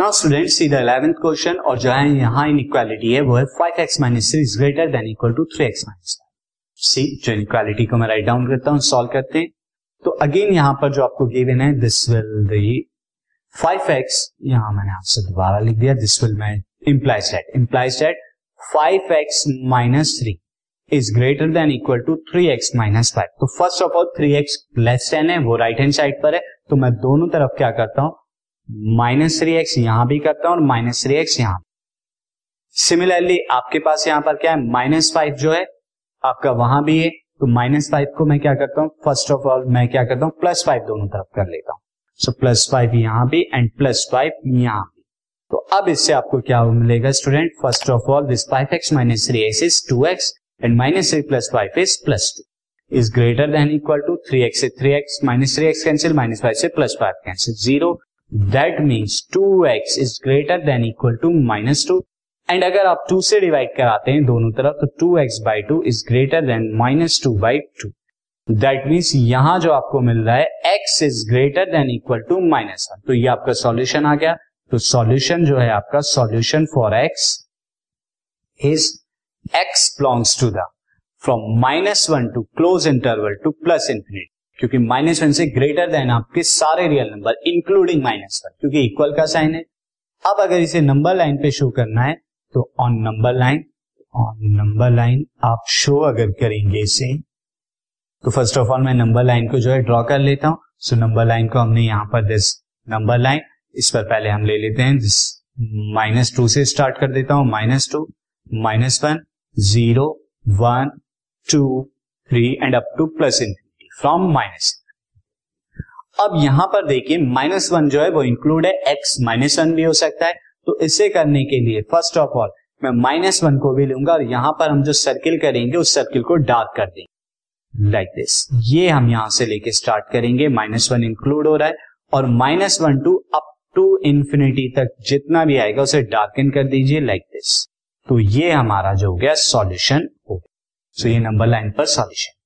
Now student see the eleventh question और जो है, यहाँ इनइक्वालिटी है, वो है five x minus three is greater than equal to three x minus c जो इनइक्वालिटी को मैं राइट डाउन करता हूँ सॉल्व करते हैं। तो अगेन यहाँ पर जो आपको गिवन है this will the five x यहाँ मैंने आपसे दोबारा लिख दिया दिस विल मैं implies that implies that x minus three is greater than equal to three x minus five तो first of all three x less ten है, वो राइट हैंड साइड पर है। तो मैं दोनों तरफ़ क्या करता हूँ माइनस थ्री एक्स यहाँ भी करता हूँ और माइनस थ्री एक्स यहाँ सिमिलरली आपके पास यहाँ पर क्या है? माइनस फाइव जो है, आपका वहाँ भी है। तो माइनस फाइव को मैं क्या करता हूँ? फ़र्स्ट ऑफ़ ऑल मैं क्या करता हूँ? प्लस फाइव दोनों तरफ़ कर लेता हूँ। सो प्लस फाइव यहाँ भी एंड प्लस फाइव यहाँ भी। तो अब इससे आपको क्या मिलेगा student first of all this five x minus three x is two x and minus three plus five is plus two is greater than equal to three x three x minus three x cancel minus five से plus five cancel zero that means two x is greater than equal to minus two and अगर आप to से divide कराते हैं दोनों तरफ़ तो two x by two is greater than minus two by two that means यहाँ जो आपको मिल रहा है x is greater than equal to minus one तो ये आपका सॉल्यूशन आ गया। तो सॉल्यूशन जो है आपका solution for x is x belongs to the from minus one to close interval to plus infinity क्योंकि माइनस वन से ग्रेटर देन आपके सारे real number including minus one क्योंकि इक्वल का साइन है। अब अगर इसे नंबर लाइन पे शो करना है तो on number line on number line आप शो अगर करेंगे इसे तो फ़र्स्ट ऑफ़ ऑल मैं नंबर लाइन को जो है ड्रॉ कर लेता हूँ। सो नंबर लाइन को हमने यहाँ पर दिस नंबर लाइन इस पर पहले हम ले लेते हैं। दिस माइनस टू से स्टार्ट कर देता हूँ। Minus two minus one zero one two three and up to plus infinity from minus अब यहाँ पर देखिए माइनस वन जो है, वो इंक्लूड है एक्स माइनस वन भी हो सकता है। तो इसे करने के लिए फ़र्स्ट ऑफ़ ऑल मैं माइनस वन को भी लूँगा और यहाँ पर हम जो सर्किल करेंगे, उस सर्किल को डार्क कर देंगे। लाइक like दिस ये हम यहाँ से लेके स्टार्ट करेंगे। माइनस वन इंक्लूड हो रहा है और minus one to up to infinity तक जितना भी आएगा, उसे डार्कन कर दीजिए। लाइक like दिस तो ये हमारा जो हो गया सॉल्यूशन हो गया। सो ये नंबर लाइन पर सॉल्यूशन